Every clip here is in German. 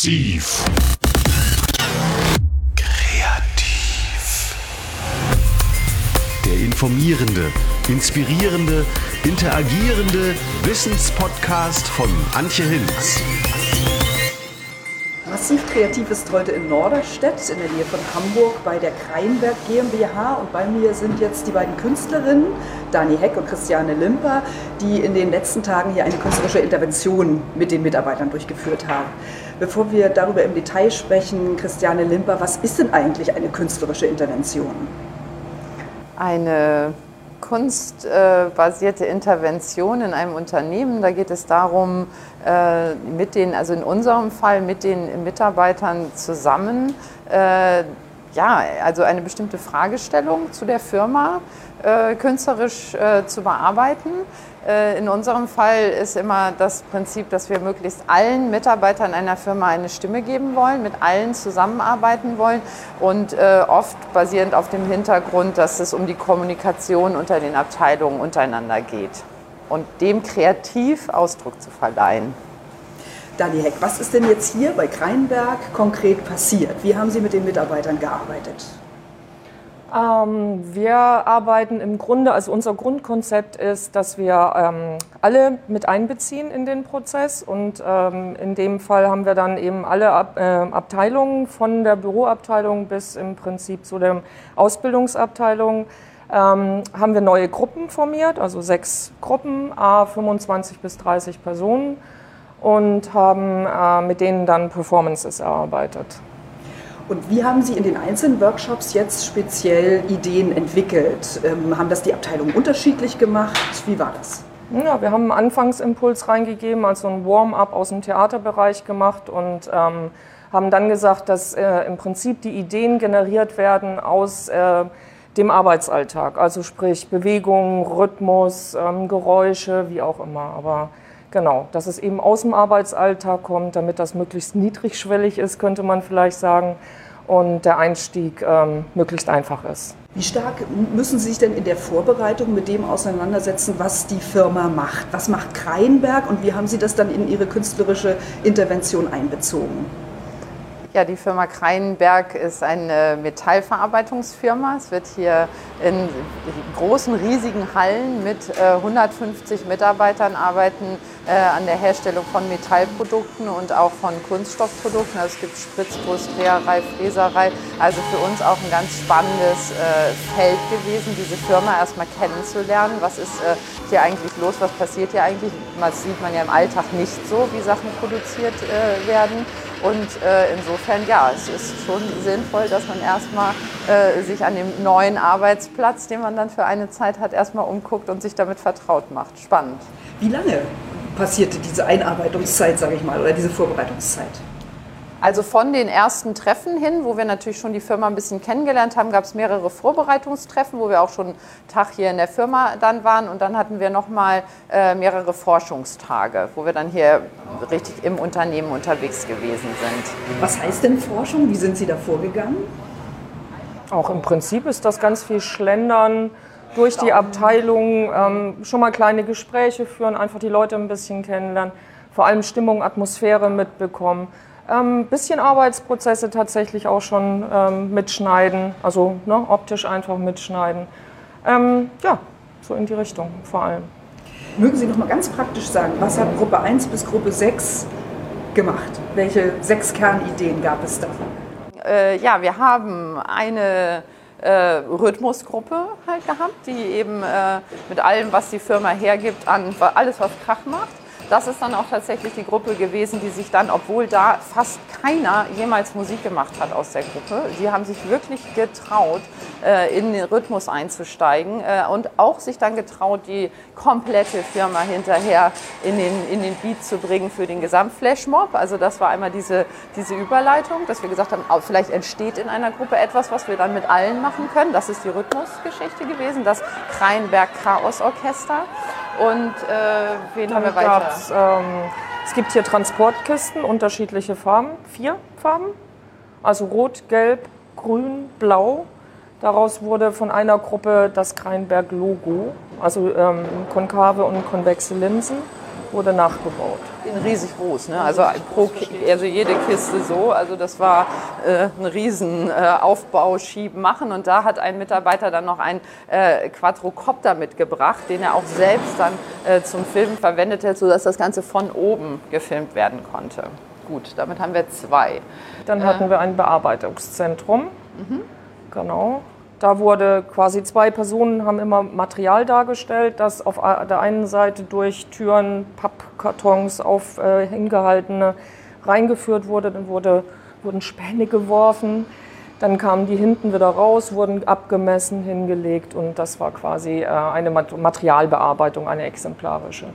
Massiv. Kreativ. Der informierende, inspirierende, interagierende Wissenspodcast von Antje Hinz. Massiv Kreativ ist heute in Norderstedt in der Nähe von Hamburg bei der Kreinberg GmbH und bei mir sind jetzt die beiden Künstlerinnen, Dani Heck und Christiane Limper, die in den letzten Tagen hier eine künstlerische Intervention mit den Mitarbeitern durchgeführt haben. Bevor wir darüber im Detail sprechen, Christiane Limper, was ist denn eigentlich eine künstlerische Intervention? Eine kunstbasierte Intervention in einem Unternehmen. Da geht es darum, äh, mit den, also in unserem Fall mit den Mitarbeitern zusammen, äh, ja, also eine bestimmte Fragestellung zu der Firma äh, künstlerisch zu bearbeiten äh, in unserem Fall ist immer das Prinzip, dass wir möglichst allen Mitarbeitern einer Firma eine Stimme geben wollen, mit allen zusammenarbeiten wollen und äh, oft basierend auf dem Hintergrund, dass es um die Kommunikation unter den Abteilungen untereinander geht und dem kreativ Ausdruck zu verleihen. Dani Heck, was ist denn jetzt hier bei Kreinberg konkret passiert? Wie haben Sie mit den Mitarbeitern gearbeitet? Ähm, wir arbeiten im Grunde, also unser Grundkonzept ist, dass wir ähm, alle mit einbeziehen in den Prozess und ähm, in dem Fall haben wir dann eben alle Ab äh, Abteilungen von der Büroabteilung bis im Prinzip zu der Ausbildungsabteilung ähm, haben wir neue Gruppen formiert, also sechs Gruppen, a 25 bis 30 Personen und haben äh, mit denen dann Performances erarbeitet. Und wie haben Sie in den einzelnen Workshops jetzt speziell Ideen entwickelt? Ähm, haben das die Abteilungen unterschiedlich gemacht? Wie war das? Ja, wir haben einen Anfangsimpuls reingegeben, also ein Warm-up aus dem Theaterbereich gemacht und ähm, haben dann gesagt, dass äh, im Prinzip die Ideen generiert werden aus äh, dem Arbeitsalltag, also sprich Bewegung, Rhythmus, ähm, Geräusche, wie auch immer. Aber genau, dass es eben aus dem Arbeitsalltag kommt, damit das möglichst niedrigschwellig ist, könnte man vielleicht sagen und der Einstieg ähm, möglichst einfach ist. Wie stark müssen Sie sich denn in der Vorbereitung mit dem auseinandersetzen, was die Firma macht? Was macht Kreinberg und wie haben Sie das dann in Ihre künstlerische Intervention einbezogen? Ja, die Firma Kreinberg ist eine Metallverarbeitungsfirma. Es wird hier in großen, riesigen Hallen mit 150 äh, Mitarbeitern arbeiten äh, an der Herstellung von Metallprodukten und auch von Kunststoffprodukten. Also es gibt Spritzguss, Dreherei, Fräserei. Also für uns auch ein ganz spannendes äh, Feld gewesen, diese Firma erstmal kennenzulernen. Was ist hier eigentlich los? Was passiert hier eigentlich? Das sieht man ja im Alltag nicht so, wie Sachen produziert werden. Und äh, insofern, ja, es ist schon sinnvoll, dass man erstmal äh, sich an dem neuen Arbeitsplatz, den man dann für eine Zeit hat, erstmal umguckt und sich damit vertraut macht. Spannend. Wie lange passierte diese Einarbeitungszeit, sage ich mal, oder diese Vorbereitungszeit? Also von den ersten Treffen hin, wo wir natürlich schon die Firma ein bisschen kennengelernt haben, gab es mehrere Vorbereitungstreffen, wo wir auch schon einen Tag hier in der Firma dann waren. Und dann hatten wir nochmal äh, mehrere Forschungstage, wo wir dann hier richtig im Unternehmen unterwegs gewesen sind. Was heißt denn Forschung? Wie sind Sie da vorgegangen? Auch im Prinzip ist das ganz viel Schlendern durch die Abteilung, ähm, schon mal kleine Gespräche führen, einfach die Leute ein bisschen kennenlernen, vor allem Stimmung, Atmosphäre mitbekommen. Ein ähm, bisschen Arbeitsprozesse tatsächlich auch schon ähm, mitschneiden, also ne, optisch einfach mitschneiden. Ähm, ja, so in die Richtung vor allem. Mögen Sie noch mal ganz praktisch sagen, was hat Gruppe 1 bis Gruppe 6 gemacht? Welche sechs Kernideen gab es da? Äh, ja, wir haben eine äh, Rhythmusgruppe halt gehabt, die eben äh, mit allem, was die Firma hergibt, an alles, was Krach macht das ist dann auch tatsächlich die Gruppe gewesen, die sich dann, obwohl da fast keiner jemals Musik gemacht hat aus der Gruppe, die haben sich wirklich getraut, äh, in den Rhythmus einzusteigen äh, und auch sich dann getraut, die komplette Firma hinterher in den, in den Beat zu bringen für den Gesamtflashmob. Also das war einmal diese, diese Überleitung, dass wir gesagt haben, vielleicht entsteht in einer Gruppe etwas, was wir dann mit allen machen können. Das ist die Rhythmusgeschichte gewesen, das Kreinberg Chaos Orchester. Und äh, wen haben wir weiter? Ähm, es gibt hier Transportkisten, unterschiedliche Farben, vier Farben. Also rot, gelb, grün, blau. Daraus wurde von einer Gruppe das Kreinberg-Logo, also ähm, konkave und konvexe Linsen, wurde nachgebaut. Riesig groß. Ne? Also, pro, also jede Kiste so. Also das war äh, ein riesen äh, Aufbau, Schieben, Machen. Und da hat ein Mitarbeiter dann noch einen äh, Quadrocopter mitgebracht, den er auch selbst dann äh, zum Filmen verwendet hat, sodass das Ganze von oben gefilmt werden konnte. Gut, damit haben wir zwei. Dann hatten wir ein Bearbeitungszentrum. Genau. Da wurde quasi zwei Personen haben immer Material dargestellt, das auf der einen Seite durch Türen, Pappkartons auf äh, hingehaltene reingeführt wurde. Dann wurde, wurden Späne geworfen. Dann kamen die hinten wieder raus, wurden abgemessen, hingelegt und das war quasi äh, eine Mat- Materialbearbeitung, eine exemplarische.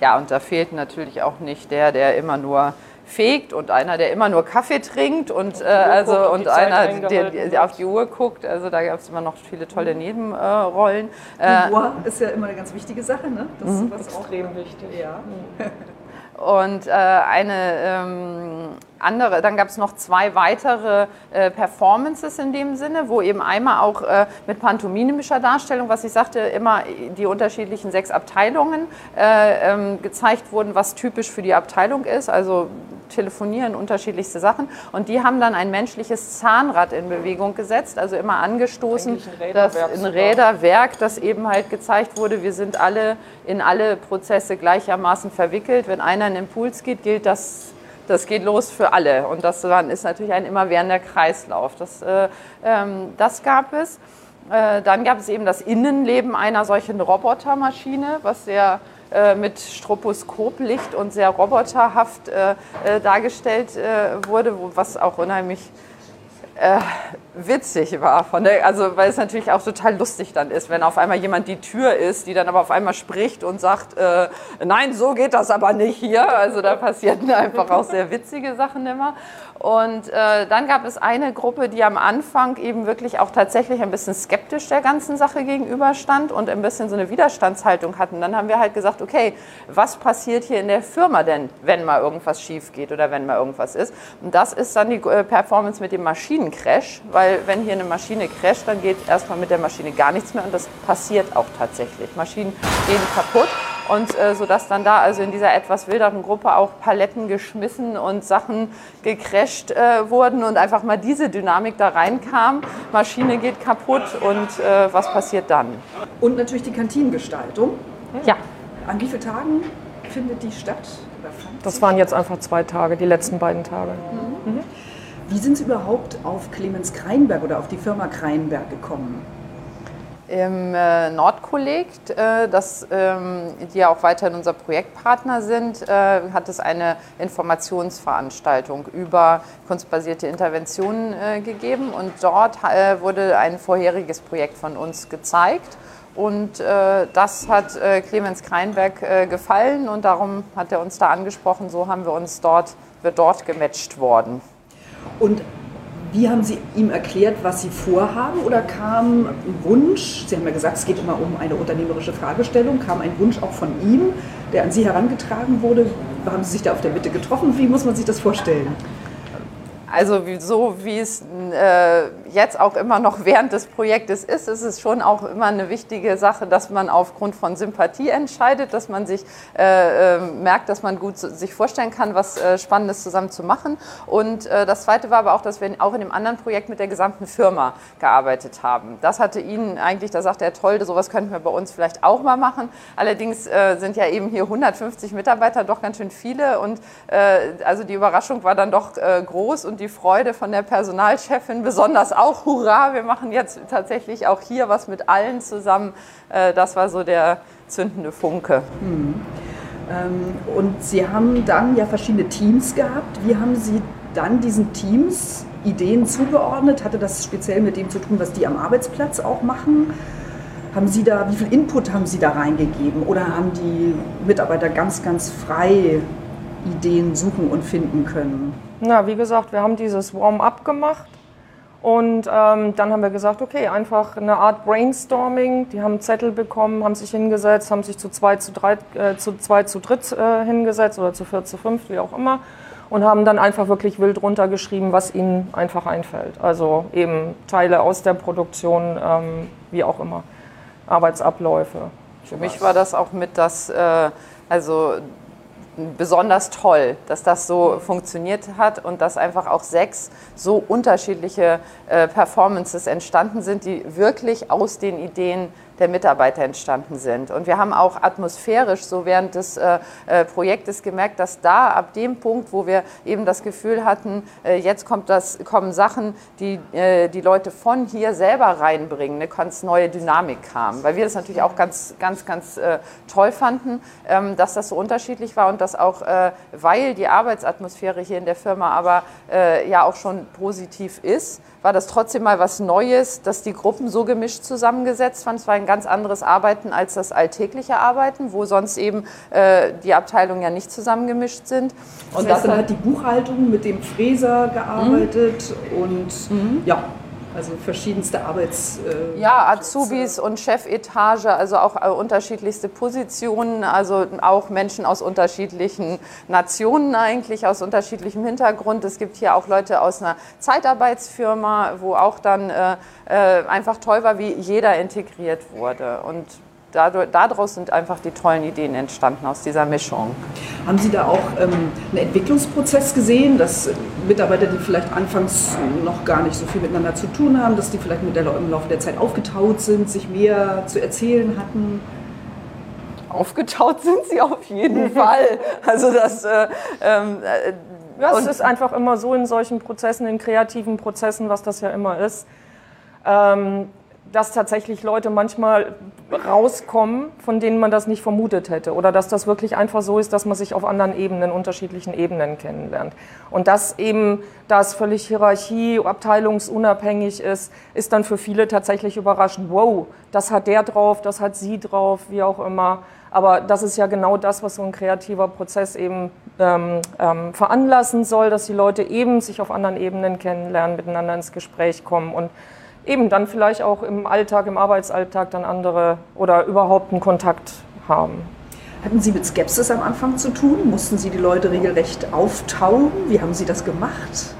Ja, und da fehlt natürlich auch nicht der, der immer nur fegt und einer, der immer nur Kaffee trinkt und, äh, also, guckt und und die einer, der, der auf die Uhr guckt. Also da gab es immer noch viele tolle Nebenrollen. Äh, Humor ist ja immer eine ganz wichtige Sache, ne? Das Mhm. ist was auch, Extrem wichtig. ja. Und äh, eine ähm, andere, dann gab es noch zwei weitere äh, Performances in dem Sinne, wo eben einmal auch äh, mit pantomimischer Darstellung, was ich sagte, immer die unterschiedlichen sechs Abteilungen äh, ähm, gezeigt wurden, was typisch für die Abteilung ist, also telefonieren, unterschiedlichste Sachen. Und die haben dann ein menschliches Zahnrad in Bewegung gesetzt, also immer angestoßen, ein das Räderwerk ein. Räderwerk, das eben halt gezeigt wurde, wir sind alle in alle Prozesse gleichermaßen verwickelt. Wenn einer einen Impuls geht, gilt das, das geht los für alle. Und das ist natürlich ein immerwährender Kreislauf. Das, äh, ähm, das gab es. Äh, dann gab es eben das Innenleben einer solchen Robotermaschine, was sehr äh, mit Stroboskoplicht und sehr roboterhaft dargestellt wurde, was auch unheimlich äh, witzig war. Von der, also, weil es natürlich auch total lustig dann ist, wenn auf einmal jemand die Tür ist, die dann aber auf einmal spricht und sagt, äh, nein, so geht das aber nicht hier. Also da passierten einfach auch sehr witzige Sachen immer. Und äh, dann gab es eine Gruppe, die am Anfang eben wirklich auch tatsächlich ein bisschen skeptisch der ganzen Sache gegenüberstand und ein bisschen so eine Widerstandshaltung hatten. Dann haben wir halt gesagt, okay, was passiert hier in der Firma denn, wenn mal irgendwas schief geht oder wenn mal irgendwas ist? Und das ist dann die äh, Performance mit dem Maschinencrash, weil wenn hier eine Maschine crasht, dann geht erstmal mit der Maschine gar nichts mehr und das passiert auch tatsächlich. Maschinen gehen kaputt und äh, sodass dann da also in dieser etwas wilderen Gruppe auch Paletten geschmissen und Sachen gecrasht äh, wurden und einfach mal diese Dynamik da reinkam. Maschine geht kaputt und äh, was passiert dann? Und natürlich die Kantinengestaltung. Ja, An wie vielen Tagen findet die statt? Das waren jetzt einfach zwei Tage, die letzten beiden Tage. Wie sind Sie überhaupt auf Clemens Kreinberg oder auf die Firma Kreinberg gekommen? Im äh, Nordkollekt, äh, das, ähm, die ja auch weiterhin unser Projektpartner sind, äh, hat es eine Informationsveranstaltung über kunstbasierte Interventionen äh, gegeben und dort äh, wurde ein vorheriges Projekt von uns gezeigt. Und äh, das hat Clemens Kreinberg gefallen und darum hat er uns da angesprochen. So haben wir uns dort, wir dort gematcht worden. Und wie haben Sie ihm erklärt, was Sie vorhaben? Oder kam ein Wunsch, Sie haben ja gesagt, es geht immer um eine unternehmerische Fragestellung, kam ein Wunsch auch von ihm, der an Sie herangetragen wurde? Haben Sie sich da auf der Mitte getroffen? Wie muss man sich das vorstellen? Also so wie es äh, jetzt auch immer noch während des Projektes ist, ist es schon auch immer eine wichtige Sache, dass man aufgrund von Sympathie entscheidet, dass man sich äh, äh, merkt, dass man gut sich vorstellen kann, was äh, Spannendes zusammen zu machen. Und äh, das Zweite war aber auch, dass wir auch in dem anderen Projekt mit der gesamten Firma gearbeitet haben. Das hatte ihn eigentlich, da sagte er, toll, sowas könnten wir bei uns vielleicht auch mal machen. Allerdings äh, sind ja eben hier 150 Mitarbeiter, doch ganz schön viele. Und äh, also die Überraschung war dann doch äh, groß und die Freude von der Personalchefin besonders auch. Hurra, wir machen jetzt tatsächlich auch hier was mit allen zusammen. Äh, das war so der zündende Funke. Ähm, und Sie haben dann ja verschiedene Teams gehabt. Wie haben Sie dann diesen Teams Ideen zugeordnet? Hatte das speziell mit dem zu tun, was die am Arbeitsplatz auch machen? Haben Sie da, wie viel Input haben Sie da reingegeben? Oder haben die Mitarbeiter ganz, ganz frei Ideen suchen und finden können? Na, wie gesagt, wir haben dieses Warm-up gemacht und ähm, dann haben wir gesagt, okay, einfach eine Art Brainstorming. Die haben Zettel bekommen, haben sich hingesetzt, haben sich zu zwei, zu drei, äh, zu zwei, zu dritt äh, hingesetzt oder zu vier, zu fünf, wie auch immer und haben dann einfach wirklich wild runtergeschrieben, was ihnen einfach einfällt. Also eben Teile aus der Produktion, ähm, wie auch immer, Arbeitsabläufe. Für mich war das auch mit das, äh, also besonders toll, dass das so funktioniert hat und dass einfach auch sechs so unterschiedliche äh, Performances entstanden sind, die wirklich aus den Ideen der Mitarbeiter entstanden sind. Und wir haben auch atmosphärisch so während des äh, äh, Projektes gemerkt, dass da ab dem Punkt, wo wir eben das Gefühl hatten, äh, jetzt kommt das, kommen Sachen, die äh, die Leute von hier selber reinbringen, eine ganz neue Dynamik kam. Weil wir das natürlich auch ganz, ganz, ganz äh, toll fanden, ähm, dass das so unterschiedlich war und dass auch, äh, weil die Arbeitsatmosphäre hier in der Firma aber ja auch schon positiv ist, war das trotzdem mal was Neues, dass die Gruppen so gemischt zusammengesetzt waren. Es war ein ganz anderes Arbeiten als das alltägliche Arbeiten, wo sonst eben äh, die Abteilungen ja nicht zusammengemischt sind. Und das heißt, dann hat die Buchhaltung mit dem Fräser gearbeitet mhm. und mhm. ja, also verschiedenste Arbeits... Äh, ja, Azubis und Chefetage, also auch äh, unterschiedlichste Positionen, also auch Menschen aus unterschiedlichen Nationen eigentlich, aus unterschiedlichem Hintergrund. Es gibt hier auch Leute aus einer Zeitarbeitsfirma, wo auch dann äh, äh einfach toll war, wie jeder integriert wurde. Und daraus sind einfach die tollen Ideen entstanden aus dieser Mischung. Haben Sie da auch ähm, einen Entwicklungsprozess gesehen, dass Mitarbeiter, die vielleicht anfangs noch gar nicht so viel miteinander zu tun haben, dass die vielleicht mit der, im Laufe der Zeit aufgetaut sind, sich mehr zu erzählen hatten? Aufgetaut sind sie auf jeden Fall. Also das. Äh, ähm, äh, ja, es ist einfach immer so in solchen Prozessen, in kreativen Prozessen, was das ja immer ist. Ähm, dass tatsächlich Leute manchmal rauskommen, von denen man das nicht vermutet hätte. Oder dass das wirklich einfach so ist, dass man sich auf anderen Ebenen, unterschiedlichen Ebenen kennenlernt. Und das eben, da es völlig hierarchie, abteilungsunabhängig ist, ist dann für viele tatsächlich überraschend. Wow, das hat der drauf, das hat sie drauf, wie auch immer. Aber das ist ja genau das, was so ein kreativer Prozess eben ähm, ähm, veranlassen soll, dass die Leute eben sich auf anderen Ebenen kennenlernen, miteinander ins Gespräch kommen und eben dann vielleicht auch im Alltag, im Arbeitsalltag dann andere oder überhaupt einen Kontakt haben. Hatten Sie mit Skepsis am Anfang zu tun? Mussten Sie die Leute regelrecht auftauen? Wie haben Sie das gemacht?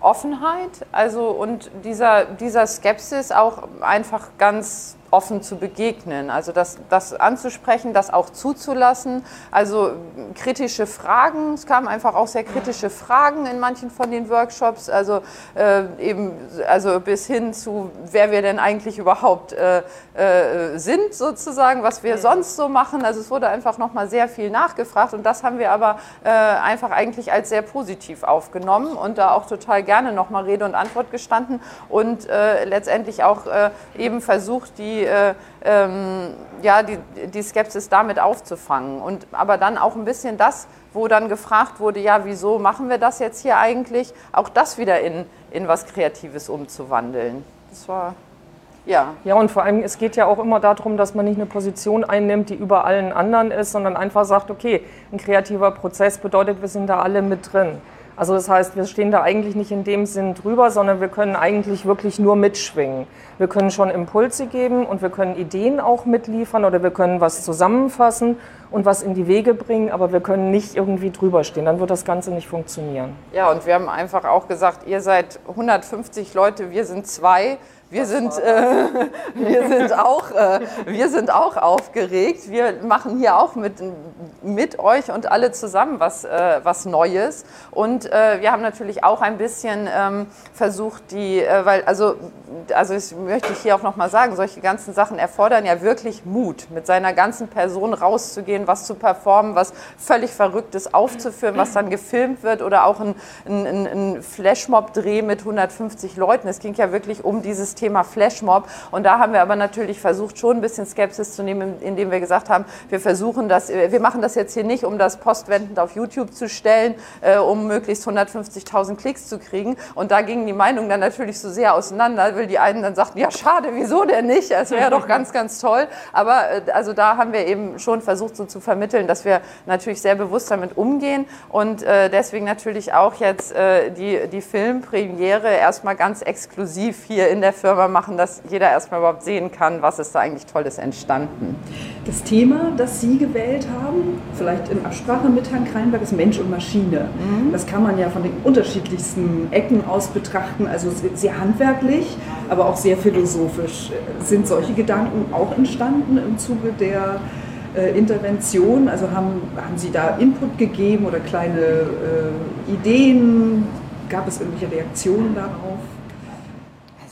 Offenheit, also und dieser, dieser Skepsis auch einfach ganz offen zu begegnen. Also das, das anzusprechen, das auch zuzulassen. Also kritische Fragen, es kamen einfach auch sehr kritische Fragen in manchen von den Workshops, also äh, eben also bis hin zu, wer wir denn eigentlich überhaupt äh, äh, sind sozusagen, was wir sonst so machen. Also es wurde einfach nochmal sehr viel nachgefragt und das haben wir aber äh, einfach eigentlich als sehr positiv aufgenommen und da auch total gerne nochmal Rede und Antwort gestanden und äh, letztendlich auch äh, eben versucht, die äh, ähm, ja, die, die Skepsis damit aufzufangen. Und aber dann auch ein bisschen das, wo dann gefragt wurde, ja, wieso machen wir das jetzt hier eigentlich, auch das wieder in, in was Kreatives umzuwandeln. Das war ja. Ja, und vor allem, es geht ja auch immer darum, dass man nicht eine Position einnimmt, die über allen anderen ist, sondern einfach sagt, okay, ein kreativer Prozess bedeutet, wir sind da alle mit drin. Also das heißt, wir stehen da eigentlich nicht in dem Sinn drüber, sondern wir können eigentlich wirklich nur mitschwingen. Wir können schon Impulse geben und wir können Ideen auch mitliefern oder wir können was zusammenfassen und was in die Wege bringen, aber wir können nicht irgendwie drüber stehen. Dann wird das Ganze nicht funktionieren. Ja, und wir haben einfach auch gesagt, ihr seid 150 Leute, wir sind zwei wir sind, äh, wir, sind auch, äh, wir sind auch aufgeregt. Wir machen hier auch mit, mit euch und alle zusammen was, äh, was Neues. Und äh, wir haben natürlich auch ein bisschen ähm, versucht, die, äh, weil, also, also das möchte ich hier auch nochmal sagen, solche ganzen Sachen erfordern ja wirklich Mut, mit seiner ganzen Person rauszugehen, was zu performen, was völlig Verrücktes aufzuführen, was dann gefilmt wird oder auch ein, ein, ein Flashmob-Dreh mit 150 Leuten. Es ging ja wirklich um dieses Thema. Thema Flashmob. Und da haben wir aber natürlich versucht, schon ein bisschen Skepsis zu nehmen, indem wir gesagt haben, wir versuchen das, wir machen das jetzt hier nicht, um das postwendend auf YouTube zu stellen, äh, um möglichst 150.000 Klicks zu kriegen. Und da gingen die Meinungen dann natürlich so sehr auseinander, weil die einen dann sagten, ja schade, wieso denn nicht? Es wäre doch ganz, ganz toll. Aber äh, also da haben wir eben schon versucht, so zu vermitteln, dass wir natürlich sehr bewusst damit umgehen und äh, deswegen natürlich auch jetzt äh, die, die Filmpremiere erstmal ganz exklusiv hier in der Firma Server machen, dass jeder erstmal überhaupt sehen kann, was ist da eigentlich Tolles entstanden. Das Thema, das Sie gewählt haben, vielleicht in Absprache mit Herrn Kreinberg, ist Mensch und Maschine. Mhm. Das kann man ja von den unterschiedlichsten Ecken aus betrachten, also sehr handwerklich, aber auch sehr philosophisch. Sind solche Gedanken auch entstanden im Zuge der äh, Intervention? Also haben, haben Sie da Input gegeben oder kleine äh, Ideen? Gab es irgendwelche Reaktionen darauf?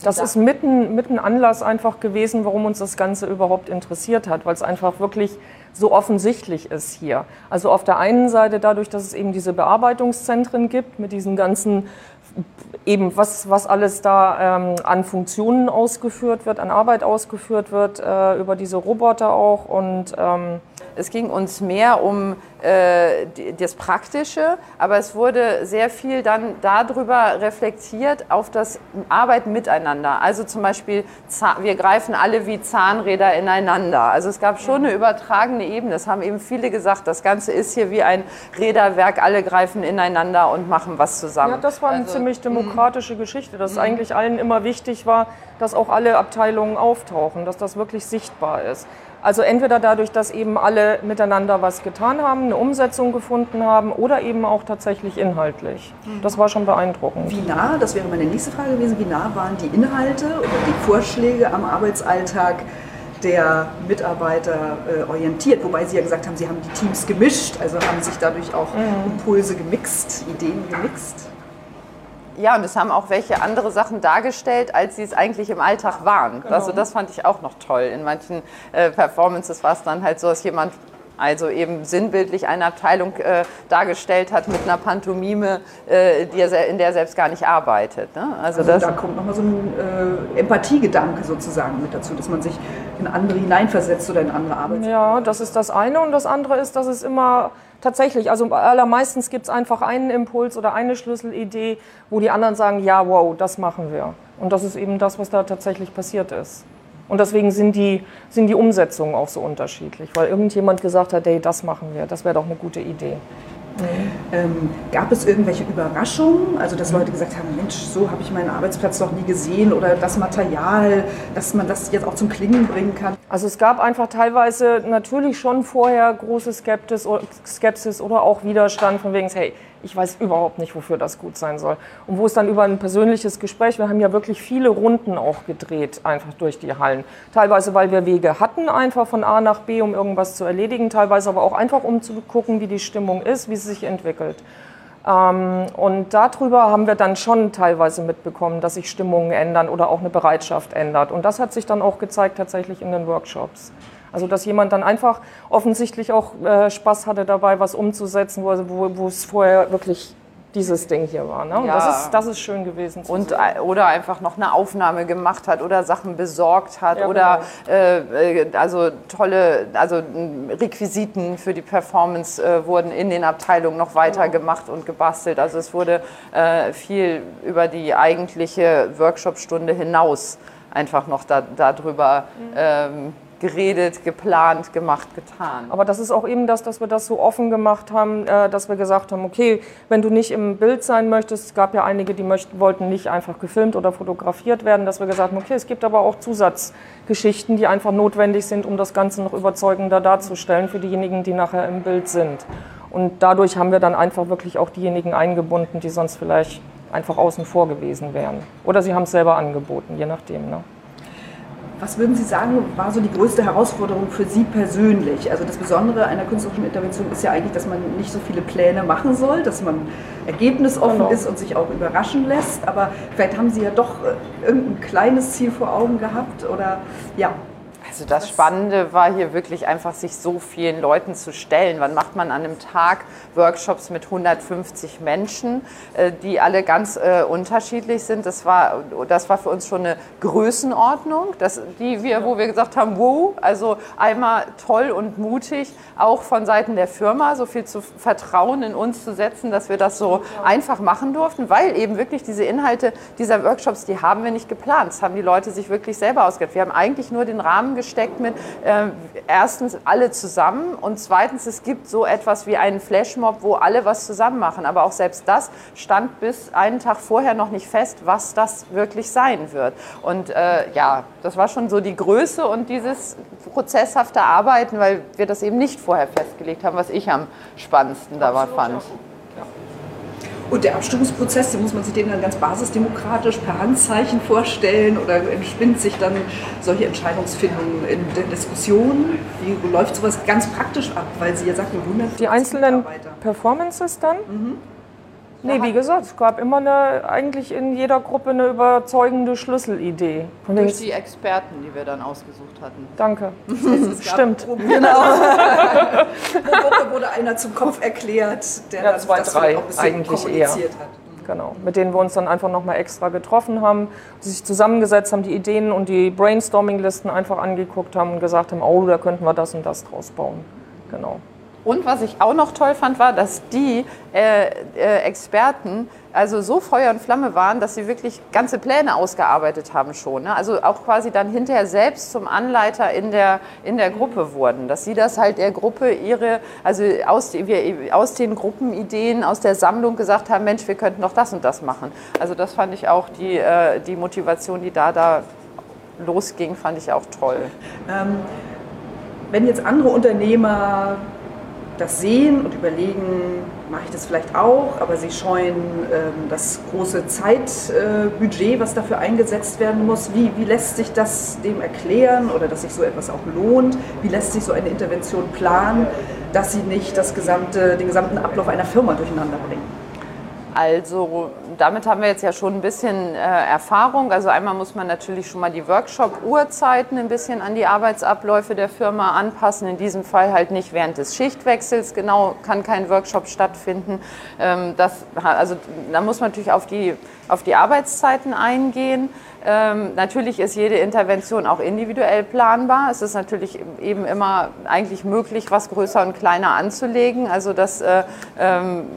Das ist mitten, mitten Anlass einfach gewesen, warum uns das Ganze überhaupt interessiert hat, weil es einfach wirklich so offensichtlich ist hier. Also auf der einen Seite dadurch, dass es eben diese Bearbeitungszentren gibt mit diesen ganzen eben was, was alles da ähm, an Funktionen ausgeführt wird, an Arbeit ausgeführt wird, äh, über diese Roboter auch und ähm, es ging uns mehr um äh, das Praktische, aber es wurde sehr viel dann darüber reflektiert auf das Arbeiten miteinander. Also zum Beispiel, wir greifen alle wie Zahnräder ineinander. Also es gab schon eine übertragene Ebene. Das haben eben viele gesagt. Das Ganze ist hier wie ein Räderwerk. Alle greifen ineinander und machen was zusammen. Ja, das war eine also, ziemlich demokratische Geschichte, dass mh. eigentlich allen immer wichtig war, dass auch alle Abteilungen auftauchen, dass das wirklich sichtbar ist. Also entweder dadurch, dass eben alle miteinander was getan haben, eine Umsetzung gefunden haben oder eben auch tatsächlich inhaltlich. Das war schon beeindruckend. Wie nah, das wäre meine nächste Frage gewesen, wie nah waren die Inhalte oder die Vorschläge am Arbeitsalltag der Mitarbeiter äh, orientiert? Wobei Sie ja gesagt haben, Sie haben die Teams gemischt, also haben sich dadurch auch mhm. Impulse gemixt, Ideen gemixt. Ja, und es haben auch welche andere Sachen dargestellt, als sie es eigentlich im Alltag waren. Genau. Also das fand ich auch noch toll. In manchen äh, Performances war es dann halt so, dass jemand also eben sinnbildlich eine Abteilung äh, dargestellt hat mit einer Pantomime, äh, die er, in der er selbst gar nicht arbeitet. Ne? Also, also da kommt nochmal so ein äh, Empathiegedanke sozusagen mit dazu, dass man sich in andere hineinversetzt oder in andere Arbeit. Ja, das ist das eine und das andere ist, dass es immer tatsächlich, also allermeistens gibt es einfach einen Impuls oder eine Schlüsselidee, wo die anderen sagen, ja, wow, das machen wir. Und das ist eben das, was da tatsächlich passiert ist. Und deswegen sind die, sind die Umsetzungen auch so unterschiedlich, weil irgendjemand gesagt hat, hey, das machen wir, das wäre doch eine gute Idee. Mhm. Ähm, gab es irgendwelche Überraschungen? Also, dass Leute gesagt haben: Mensch, so habe ich meinen Arbeitsplatz noch nie gesehen oder das Material, dass man das jetzt auch zum Klingen bringen kann? Also, es gab einfach teilweise natürlich schon vorher große Skeptis, Skepsis oder auch Widerstand von wegen, hey, ich weiß überhaupt nicht, wofür das gut sein soll. Und wo es dann über ein persönliches Gespräch, wir haben ja wirklich viele Runden auch gedreht, einfach durch die Hallen. Teilweise, weil wir Wege hatten, einfach von A nach B, um irgendwas zu erledigen, teilweise aber auch einfach, um zu gucken, wie die Stimmung ist, wie sie sich entwickelt. Ähm, und darüber haben wir dann schon teilweise mitbekommen, dass sich Stimmungen ändern oder auch eine Bereitschaft ändert. Und das hat sich dann auch gezeigt tatsächlich in den Workshops. Also dass jemand dann einfach offensichtlich auch äh, Spaß hatte dabei, was umzusetzen, wo, wo, es vorher wirklich dieses Ding hier war. Ne? Ja. Das, ist, das ist schön gewesen. und, sehen. Oder einfach noch eine Aufnahme gemacht hat oder Sachen besorgt hat ja, oder genau. äh, äh also tolle also Requisiten für die Performance äh, wurden in den Abteilungen noch weiter genau. gemacht und gebastelt. Also es wurde äh, viel über die eigentliche Workshopstunde hinaus einfach noch da, darüber. Mhm. Ähm, geredet, geplant, gemacht, getan. Aber das ist auch eben das, dass wir das so offen gemacht haben, äh, dass wir gesagt haben, okay, wenn du nicht im Bild sein möchtest, es gab ja einige, die möchten, wollten nicht einfach gefilmt oder fotografiert werden, dass wir gesagt haben, okay, es gibt aber auch Zusatzgeschichten, die einfach notwendig sind, um das Ganze noch überzeugender darzustellen für diejenigen, die nachher im Bild sind. Und dadurch haben wir dann einfach wirklich auch diejenigen eingebunden, die sonst vielleicht einfach außen vor gewesen wären. Oder sie haben es selber angeboten, je nachdem. Ne? Was würden Sie sagen, war so die größte Herausforderung für Sie persönlich? Also das Besondere einer künstlerischen Intervention ist ja eigentlich, dass man nicht so viele Pläne machen soll, dass man ergebnisoffen genau. ist und sich auch überraschen lässt. Aber vielleicht haben Sie ja doch äh, irgendein kleines Ziel vor Augen gehabt oder ja. Also das Spannende war hier wirklich einfach, sich so vielen Leuten zu stellen. Wann macht man an einem Tag Workshops mit 150 Menschen, äh, die alle ganz äh, unterschiedlich sind? Das war, das war für uns schon eine Größenordnung, das, die wir, wo wir gesagt haben, wow, also einmal toll und mutig, auch von Seiten der Firma so viel zu Vertrauen in uns zu setzen, dass wir das so einfach machen durften, weil eben wirklich diese Inhalte dieser Workshops, die haben wir nicht geplant. Das haben die Leute sich wirklich selber ausgedacht. Wir haben eigentlich nur den Rahmen zusammengesteckt mit äh, erstens alle zusammen und zweitens es gibt so etwas wie einen Flashmob, wo alle was zusammen machen. Aber auch selbst das stand bis einen Tag vorher noch nicht fest, was das wirklich sein wird. Und äh, ja, das war schon so die Größe und dieses prozesshafte Arbeiten, weil wir das eben nicht vorher festgelegt haben, was ich am spannendsten dabei fand. Und der Abstimmungsprozess, den muss man sich den dann ganz basisdemokratisch per Handzeichen vorstellen oder entspinnt sich dann solche Entscheidungsfindungen in der Diskussion? Wie läuft sowas ganz praktisch ab? Weil Sie ja sagten, 100 Die einzelnen Performances dann? Mhm. Nee, wie gesagt, es gab immer eine, eigentlich in jeder Gruppe eine überzeugende Schlüsselidee. Und Durch die Experten, die wir dann ausgesucht hatten. Danke. Stimmt. Pro, genau. pro Gruppe wurde einer zum Kopf erklärt, der ja, zwei, das drei auch ein bisschen eigentlich kommuniziert eher. hat. Genau, mit denen wir uns dann einfach nochmal extra getroffen haben, die sich zusammengesetzt haben, die Ideen und die Brainstorming-Listen einfach angeguckt haben und gesagt haben, oh, da könnten wir das und das draus bauen. Genau. Und was ich auch noch toll fand, war, dass die äh, äh, Experten also so Feuer und Flamme waren, dass sie wirklich ganze Pläne ausgearbeitet haben schon. Ne? Also auch quasi dann hinterher selbst zum Anleiter in der, in der Gruppe wurden. Dass sie das halt der Gruppe ihre, also aus, wir, aus den Gruppenideen, aus der Sammlung gesagt haben, Mensch, wir könnten doch das und das machen. Also das fand ich auch die, äh, die Motivation, die da, da losging, fand ich auch toll. Ähm, wenn jetzt andere Unternehmer das sehen und überlegen, mache ich das vielleicht auch, aber sie scheuen ähm, das große Zeitbudget, äh, was dafür eingesetzt werden muss. Wie, wie lässt sich das dem erklären oder dass sich so etwas auch lohnt? Wie lässt sich so eine Intervention planen, dass sie nicht das gesamte, den gesamten Ablauf einer Firma durcheinander bringen? Also damit haben wir jetzt ja schon ein bisschen äh, Erfahrung. Also einmal muss man natürlich schon mal die Workshop-Uhrzeiten ein bisschen an die Arbeitsabläufe der Firma anpassen. In diesem Fall halt nicht während des Schichtwechsels. Genau kann kein Workshop stattfinden. Ähm, das, also da muss man natürlich auf die, auf die Arbeitszeiten eingehen. Ähm, natürlich ist jede Intervention auch individuell planbar. Es ist natürlich eben immer eigentlich möglich, was größer und kleiner anzulegen. Also das äh, ähm,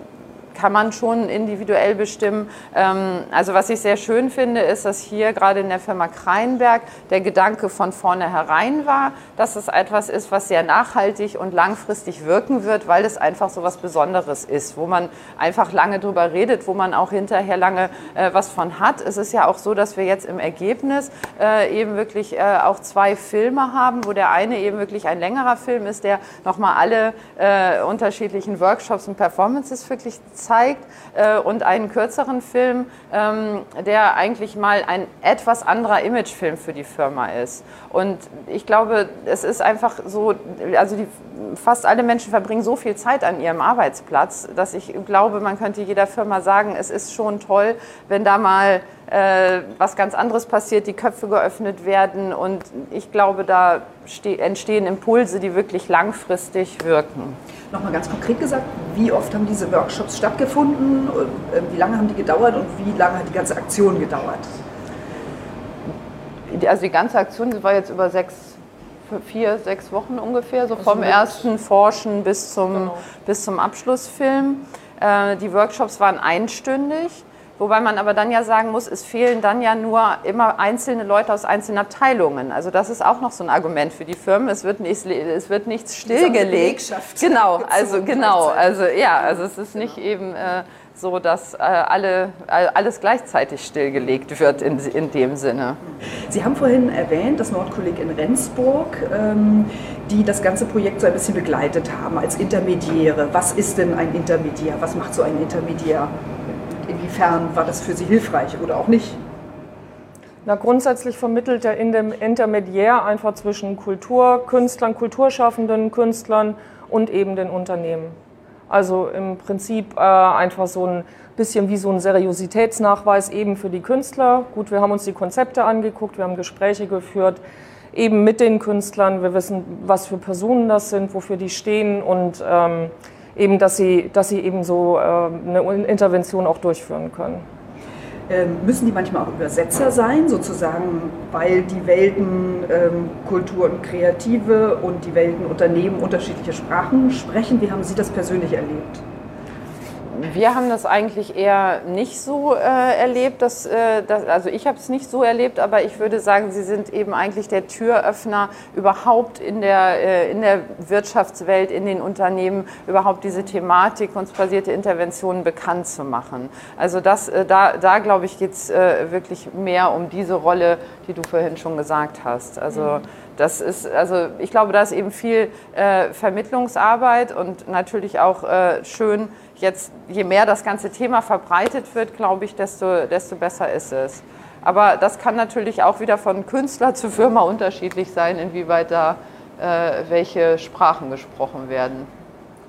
kann man schon individuell bestimmen. Ähm, also was ich sehr schön finde, ist, dass hier gerade in der Firma Kreinberg der Gedanke von vornherein war, dass es etwas ist, was sehr nachhaltig und langfristig wirken wird, weil es einfach so was Besonderes ist, wo man einfach lange drüber redet, wo man auch hinterher lange äh, was von hat. Es ist ja auch so, dass wir jetzt im Ergebnis äh, eben wirklich äh, auch zwei Filme haben, wo der eine eben wirklich ein längerer Film ist, der nochmal alle unterschiedlichen Workshops und Performances wirklich zeigt äh, und einen kürzeren Film, ähm, der eigentlich mal ein etwas anderer Imagefilm für die Firma ist. Und ich glaube, es ist einfach so, also die, fast alle Menschen verbringen so viel Zeit an ihrem Arbeitsplatz, dass ich glaube, man könnte jeder Firma sagen, es ist schon toll, wenn da mal äh, was ganz anderes passiert, die Köpfe geöffnet werden. Und ich glaube, da entstehen Impulse, die wirklich langfristig wirken. Nochmal ganz konkret gesagt, wie oft haben diese Workshops stattgefunden? Äh, wie lange haben die gedauert und wie lange hat die ganze Aktion gedauert? Also die ganze Aktion war jetzt über sechs, vier, sechs Wochen ungefähr, so also vom ersten Forschen bis zum, genau. bis zum Abschlussfilm. Äh, die Workshops waren einstündig. Wobei man aber dann ja sagen muss, es fehlen dann ja nur immer einzelne Leute aus einzelnen Abteilungen. Also das ist auch noch so ein Argument für die Firmen. Es wird, nicht, es wird nichts stillgelegt. Genau, also genau, also ja, also es ist nicht eben äh, so, dass äh, alle, alles gleichzeitig stillgelegt wird in, in dem Sinne. Sie haben vorhin erwähnt, das Nordkolleg in Rendsburg, ähm, die das ganze Projekt so ein bisschen begleitet haben als Intermediäre. Was ist denn ein Intermediär? Was macht so ein Intermediär? Inwiefern war das für Sie hilfreich oder auch nicht? Na, grundsätzlich vermittelt der Intermediär einfach zwischen Kulturkünstlern, Kulturschaffenden, Künstlern und eben den Unternehmen. Also im Prinzip äh, einfach so ein bisschen wie so ein Seriositätsnachweis eben für die Künstler. Gut, wir haben uns die Konzepte angeguckt, wir haben Gespräche geführt, eben mit den Künstlern. Wir wissen, was für Personen das sind, wofür die stehen und ähm, eben, dass sie, dass sie eben so äh, eine Intervention auch durchführen können. Ähm, müssen die manchmal auch Übersetzer sein, sozusagen, weil die Welten ähm, Kultur und Kreative und die Welten Unternehmen unterschiedliche Sprachen sprechen? Wie haben Sie das persönlich erlebt? Wir haben das eigentlich eher nicht so äh, erlebt. Dass, äh, dass, also ich habe es nicht so erlebt, aber ich würde sagen, sie sind eben eigentlich der Türöffner überhaupt in der, äh, in der Wirtschaftswelt, in den Unternehmen, überhaupt diese Thematik kunstbasierte Interventionen bekannt zu machen. Also das, äh, da, da glaube ich, geht es äh, wirklich mehr um diese Rolle, die du vorhin schon gesagt hast. Also mhm. das ist, also ich glaube, da ist eben viel äh, Vermittlungsarbeit und natürlich auch schön, jetzt, je mehr das ganze Thema verbreitet wird, glaube ich, desto, desto besser ist es. Aber das kann natürlich auch wieder von Künstler zu Firma unterschiedlich sein, inwieweit da äh, welche Sprachen gesprochen werden.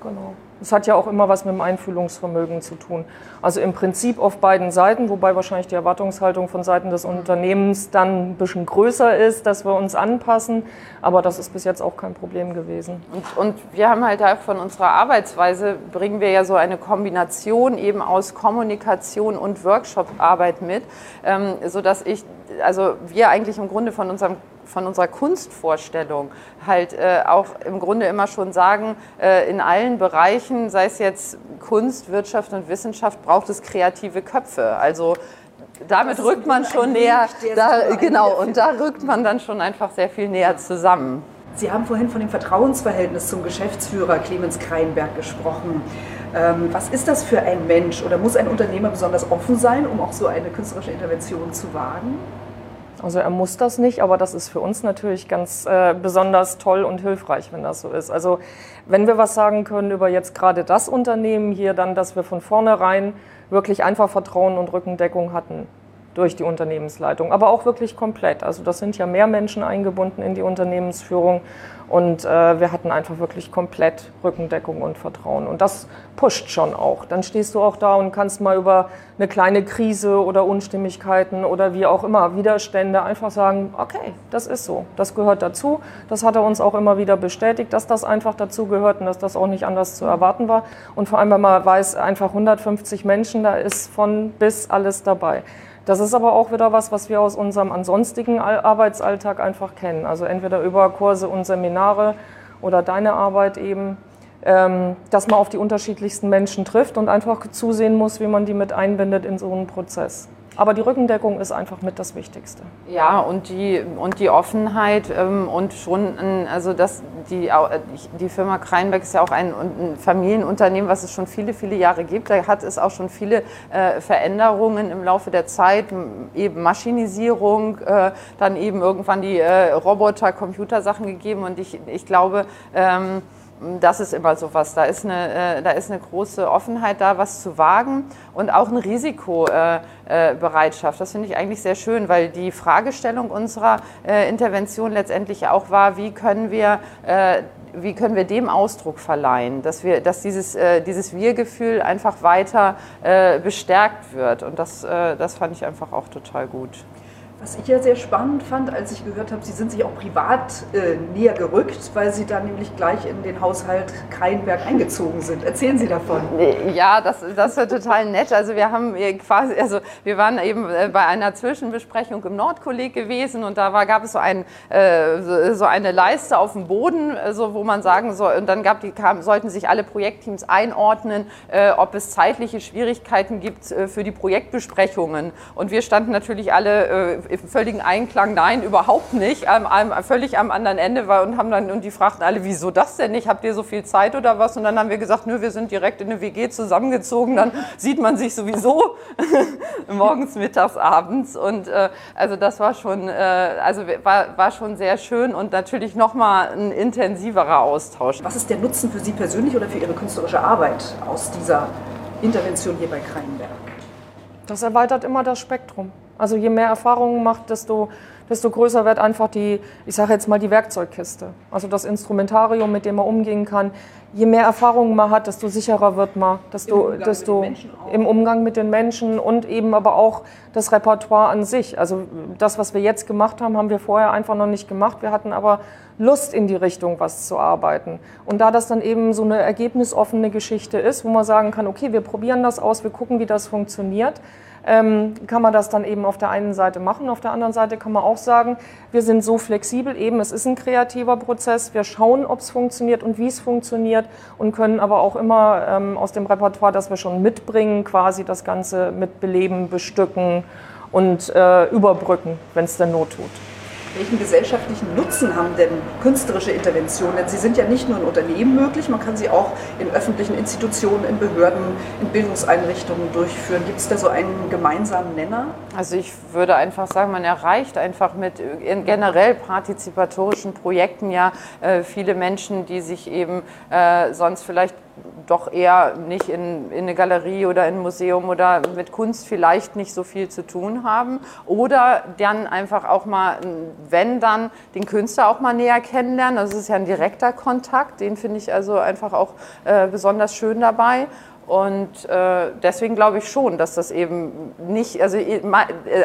Genau. Es hat ja auch immer was mit dem Einfühlungsvermögen zu tun. Also im Prinzip auf beiden Seiten, wobei wahrscheinlich die Erwartungshaltung von Seiten des Unternehmens dann ein bisschen größer ist, dass wir uns anpassen. Aber das ist bis jetzt auch kein Problem gewesen. Und, und wir haben halt da von unserer Arbeitsweise, bringen wir ja so eine Kombination eben aus Kommunikation und Workshop-Arbeit mit, ähm, sodass ich, also wir eigentlich im Grunde von unserem von unserer Kunstvorstellung halt äh, auch im Grunde immer schon sagen, äh, in allen Bereichen, sei es jetzt Kunst, Wirtschaft und Wissenschaft, braucht es kreative Köpfe. Also damit rückt man schon näher, da, genau, und da rückt man dann schon einfach sehr viel näher zusammen. Sie haben vorhin von dem Vertrauensverhältnis zum Geschäftsführer Clemens Kreinberg gesprochen. Ähm, was ist das für ein Mensch oder muss ein Unternehmer besonders offen sein, um auch so eine künstlerische Intervention zu wagen? Also er muss das nicht, aber das ist für uns natürlich ganz äh, besonders toll und hilfreich, wenn das so ist. Also wenn wir was sagen können über jetzt gerade das Unternehmen hier, dann, dass wir von vornherein wirklich einfach Vertrauen und Rückendeckung hatten durch die Unternehmensleitung, aber auch wirklich komplett. Also das sind ja mehr Menschen eingebunden in die Unternehmensführung und äh, wir hatten einfach wirklich komplett Rückendeckung und Vertrauen. Und das pusht schon auch. Dann stehst du auch da und kannst mal über eine kleine Krise oder Unstimmigkeiten oder wie auch immer, Widerstände einfach sagen, okay, das ist so, das gehört dazu. Das hat er uns auch immer wieder bestätigt, dass das einfach dazu gehört und dass das auch nicht anders zu erwarten war. Und vor allem, wenn man weiß, einfach 150 Menschen, da ist von bis alles dabei. Das ist aber auch wieder was, was wir aus unserem ansonstigen Arbeitsalltag einfach kennen. Also entweder über Kurse und Seminare oder deine Arbeit eben, ähm, dass man auf die unterschiedlichsten Menschen trifft und einfach zusehen muss, wie man die mit einbindet in so einen Prozess. Aber die Rückendeckung ist einfach mit das Wichtigste. Ja, und die, und die Offenheit ähm, und schon, also das, die, die Firma Kreinbeck ist ja auch ein, ein, Familienunternehmen, was es schon viele, viele Jahre gibt. Da hat es auch schon viele äh, Veränderungen im Laufe der Zeit, eben Maschinisierung, äh, dann eben irgendwann die äh, Roboter, Computersachen gegeben. Und ich, ich glaube, ähm, das ist immer so was. Da ist, eine, äh, da ist eine große Offenheit da, was zu wagen und auch eine Risikobereitschaft. Das finde ich eigentlich sehr schön, weil die Fragestellung unserer äh, Intervention letztendlich auch war, wie können wir äh, wie können wir dem Ausdruck verleihen, dass, wir, dass dieses, dieses Wir-Gefühl einfach weiter bestärkt wird. Und das, das fand ich einfach auch total gut. Was ich ja sehr spannend fand, als ich gehört habe, Sie sind sich auch privat äh, näher gerückt, weil Sie dann nämlich gleich in den Haushalt Kreinberg eingezogen sind. Erzählen Sie davon. Ja, das, das war total nett. Also wir haben quasi, also wir waren eben äh, bei einer Zwischenbesprechung im Nordkolleg gewesen und da war, gab es so, ein, äh, so eine Leiste auf dem Boden, äh, so, wo man sagen soll, und dann gab die, kam, sollten sich alle Projektteams einordnen, äh, ob es zeitliche Schwierigkeiten gibt äh, für die Projektbesprechungen. Und wir standen natürlich alle im völligen Einklang, nein, überhaupt nicht, am, am, völlig am anderen Ende war und haben dann, und die fragten alle, wieso das denn nicht? Habt ihr so viel Zeit oder was? Und dann haben wir gesagt, nö, wir sind direkt in eine WG zusammengezogen, dann sieht man sich sowieso morgens, mittags, abends. Und äh, also das war schon, äh, also war, war schon sehr schön und natürlich nochmal ein intensiverer Austausch. Was ist der Nutzen für Sie persönlich oder für Ihre künstlerische Arbeit aus dieser Intervention hier bei Kreinberg? Das erweitert immer das Spektrum. Also je mehr Erfahrungen macht, desto, desto größer wird einfach die, ich sage jetzt mal, die Werkzeugkiste. Also das Instrumentarium, mit dem man umgehen kann. Je mehr Erfahrungen man hat, desto sicherer wird man, desto, Im, desto im Umgang mit den Menschen und eben aber auch das Repertoire an sich. Also das, was wir jetzt gemacht haben, haben wir vorher einfach noch nicht gemacht. Wir hatten aber Lust in die Richtung, was zu arbeiten. Und da das dann eben so eine ergebnisoffene Geschichte ist, wo man sagen kann, okay, wir probieren das aus, wir gucken, wie das funktioniert, kann man das dann eben auf der einen Seite machen. Auf der anderen Seite kann man auch sagen, wir sind so flexibel, eben es ist ein kreativer Prozess, wir schauen, ob es funktioniert und wie es funktioniert und können aber auch immer ähm, aus dem Repertoire, das wir schon mitbringen, quasi das Ganze mit beleben, bestücken und äh, überbrücken, wenn es denn Not tut. Welchen gesellschaftlichen Nutzen haben denn künstlerische Interventionen? Denn sie sind ja nicht nur in Unternehmen möglich, man kann sie auch in öffentlichen Institutionen, in Behörden, in Bildungseinrichtungen durchführen. Gibt es da so einen gemeinsamen Nenner? Also ich würde einfach sagen, man erreicht einfach mit generell partizipatorischen Projekten ja äh, viele Menschen, die sich eben äh, sonst vielleicht doch eher nicht in, in eine Galerie oder in ein Museum oder mit Kunst vielleicht nicht so viel zu tun haben. Oder dann einfach auch mal, wenn dann, den Künstler auch mal näher kennenlernen. Das ist ja ein direkter Kontakt, den finde ich also einfach auch äh, besonders schön dabei. Und äh, deswegen glaube ich schon, dass das eben nicht, also äh,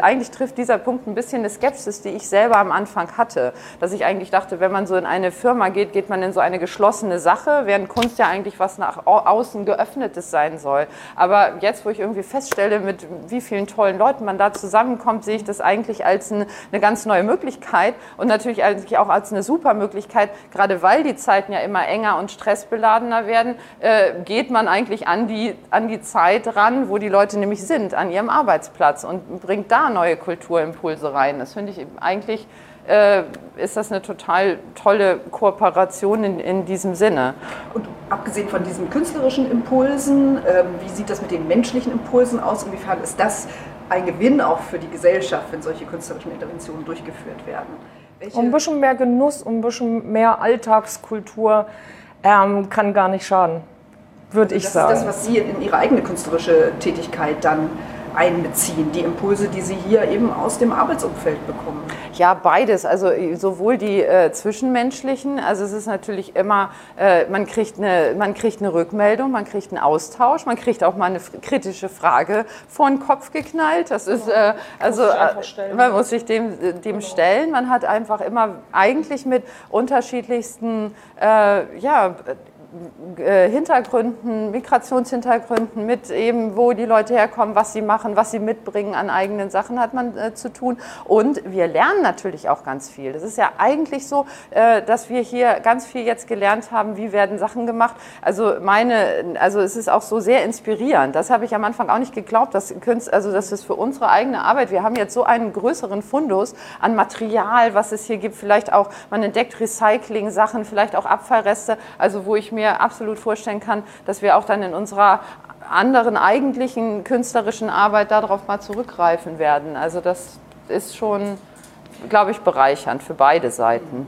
eigentlich trifft dieser Punkt ein bisschen eine Skepsis, die ich selber am Anfang hatte. Dass ich eigentlich dachte, wenn man so in eine Firma geht, geht man in so eine geschlossene Sache, während Kunst ja eigentlich was nach außen geöffnetes sein soll. Aber jetzt, wo ich irgendwie feststelle, mit wie vielen tollen Leuten man da zusammenkommt, sehe ich das eigentlich als eine, eine ganz neue Möglichkeit und natürlich eigentlich auch als eine super Möglichkeit, gerade weil die Zeiten ja immer enger und stressbeladener werden, äh, geht man eigentlich an die, an die Zeit ran, wo die Leute nämlich sind, an ihrem Arbeitsplatz und bringt da neue Kulturimpulse rein. Das finde ich eigentlich, äh, ist das eine total tolle Kooperation in, in diesem Sinne. Und abgesehen von diesen künstlerischen Impulsen, ähm, wie sieht das mit den menschlichen Impulsen aus? Inwiefern ist das ein Gewinn auch für die Gesellschaft, wenn solche künstlerischen Interventionen durchgeführt werden? Welche ein bisschen mehr Genuss, ein bisschen mehr Alltagskultur ähm, kann gar nicht schaden würde ich das sagen. Das ist das, was Sie in Ihre eigene künstlerische Tätigkeit dann einbeziehen, die Impulse, die Sie hier eben aus dem Arbeitsumfeld bekommen? Ja, beides. Also sowohl die äh, zwischenmenschlichen, also es ist natürlich immer, äh, man, kriegt eine, man kriegt eine Rückmeldung, man kriegt einen Austausch, man kriegt auch mal eine kritische Frage vor den Kopf geknallt. Das ist, äh, also äh, man muss sich dem, dem genau. stellen. Man hat einfach immer eigentlich mit unterschiedlichsten, äh, ja, äh, Hintergründen, Migrationshintergründen, mit eben, wo die Leute herkommen, was sie machen, was sie mitbringen an eigenen Sachen, hat man äh, zu tun. Und wir lernen natürlich auch ganz viel. Das ist ja eigentlich so, äh, dass wir hier ganz viel jetzt gelernt haben, wie werden Sachen gemacht. Also meine, also es ist auch so sehr inspirierend. Das habe ich am Anfang auch nicht geglaubt, dass Künst, also das ist für unsere eigene Arbeit. Wir haben jetzt so einen größeren Fundus an Material, was es hier gibt. Vielleicht auch, man entdeckt Recycling-Sachen, vielleicht auch Abfallreste. Also wo ich mir mir absolut vorstellen kann, dass wir auch dann in unserer anderen eigentlichen künstlerischen Arbeit darauf mal zurückgreifen werden. Also das ist schon, glaube ich, bereichernd für beide Seiten.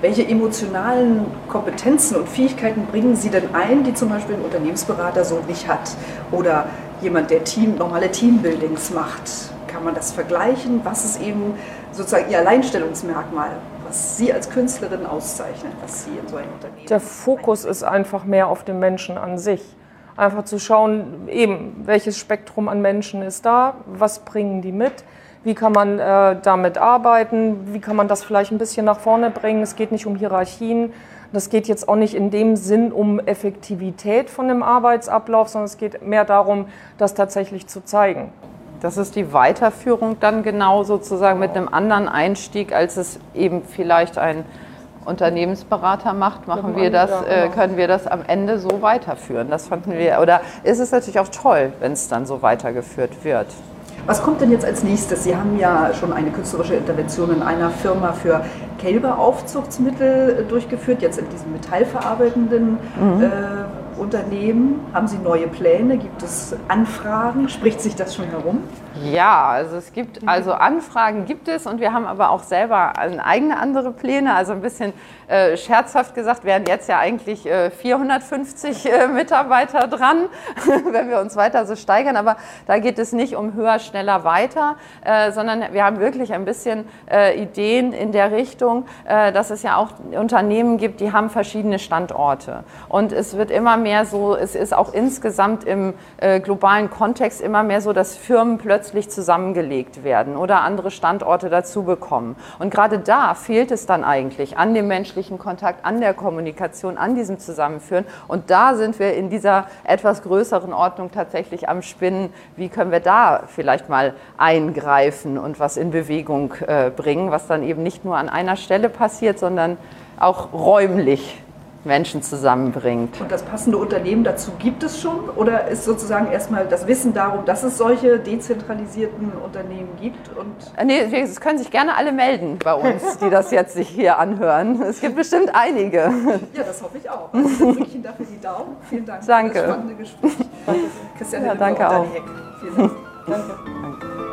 Welche emotionalen Kompetenzen und Fähigkeiten bringen Sie denn ein, die zum Beispiel ein Unternehmensberater so nicht hat? Oder jemand, der Team, normale Teambuildings macht? Kann man das vergleichen? Was ist eben sozusagen Ihr Alleinstellungsmerkmal? Was Sie als Künstlerin auszeichnet, was Sie in so einem Unternehmen. Der Fokus ist einfach mehr auf den Menschen an sich. Einfach zu schauen, eben, welches Spektrum an Menschen ist da, was bringen die mit, wie kann man äh, damit arbeiten, wie kann man das vielleicht ein bisschen nach vorne bringen. Es geht nicht um Hierarchien, das geht jetzt auch nicht in dem Sinn um Effektivität von dem Arbeitsablauf, sondern es geht mehr darum, das tatsächlich zu zeigen. Das ist die Weiterführung dann genau sozusagen mit einem anderen Einstieg, als es eben vielleicht ein Unternehmensberater macht, machen wir das, äh, genau. können wir das am Ende so weiterführen. Das fanden wir, oder ist es natürlich auch toll, wenn es dann so weitergeführt wird. Was kommt denn jetzt als nächstes? Sie haben ja schon eine künstlerische Intervention in einer Firma für Kälberaufzuchtsmittel durchgeführt, jetzt in diesem metallverarbeitenden mhm. äh, Unternehmen? Haben Sie neue Pläne? Gibt es Anfragen? Spricht sich das schon herum? Ja, also es gibt also Anfragen gibt es und wir haben aber auch selber eigene andere Pläne. Also ein bisschen äh, scherzhaft gesagt, wären jetzt ja eigentlich äh, 450 äh, Mitarbeiter dran, wenn wir uns weiter so steigern. Aber da geht es nicht um höher, schneller, weiter, äh, sondern wir haben wirklich ein bisschen äh, Ideen in der Richtung, äh, dass es ja auch Unternehmen gibt, die haben verschiedene Standorte. Und es wird immer mehr so, es ist auch insgesamt im globalen Kontext immer mehr so, dass Firmen plötzlich zusammengelegt werden oder andere Standorte dazu bekommen. Und gerade da fehlt es dann eigentlich an dem menschlichen menschlichen Kontakt, an der Kommunikation, an diesem Zusammenführen. Und da sind wir in dieser etwas größeren Ordnung tatsächlich am Spinnen. Wie können wir da vielleicht mal eingreifen und was in Bewegung äh, bringen, was dann eben nicht nur an einer Stelle passiert, sondern auch räumlich Menschen zusammenbringt. Und das passende Unternehmen dazu gibt es schon? Oder ist sozusagen erstmal das Wissen darum, dass es solche dezentralisierten Unternehmen gibt? Und nee, es können sich gerne alle melden bei uns, die das jetzt sich hier anhören. Es gibt bestimmt einige. Ja, das hoffe ich auch. Also drücke ich Ihnen dafür die Daumen. Vielen Dank danke. für das spannende Gespräch. Christiane ja, danke auch. Vielen Dank. danke. danke.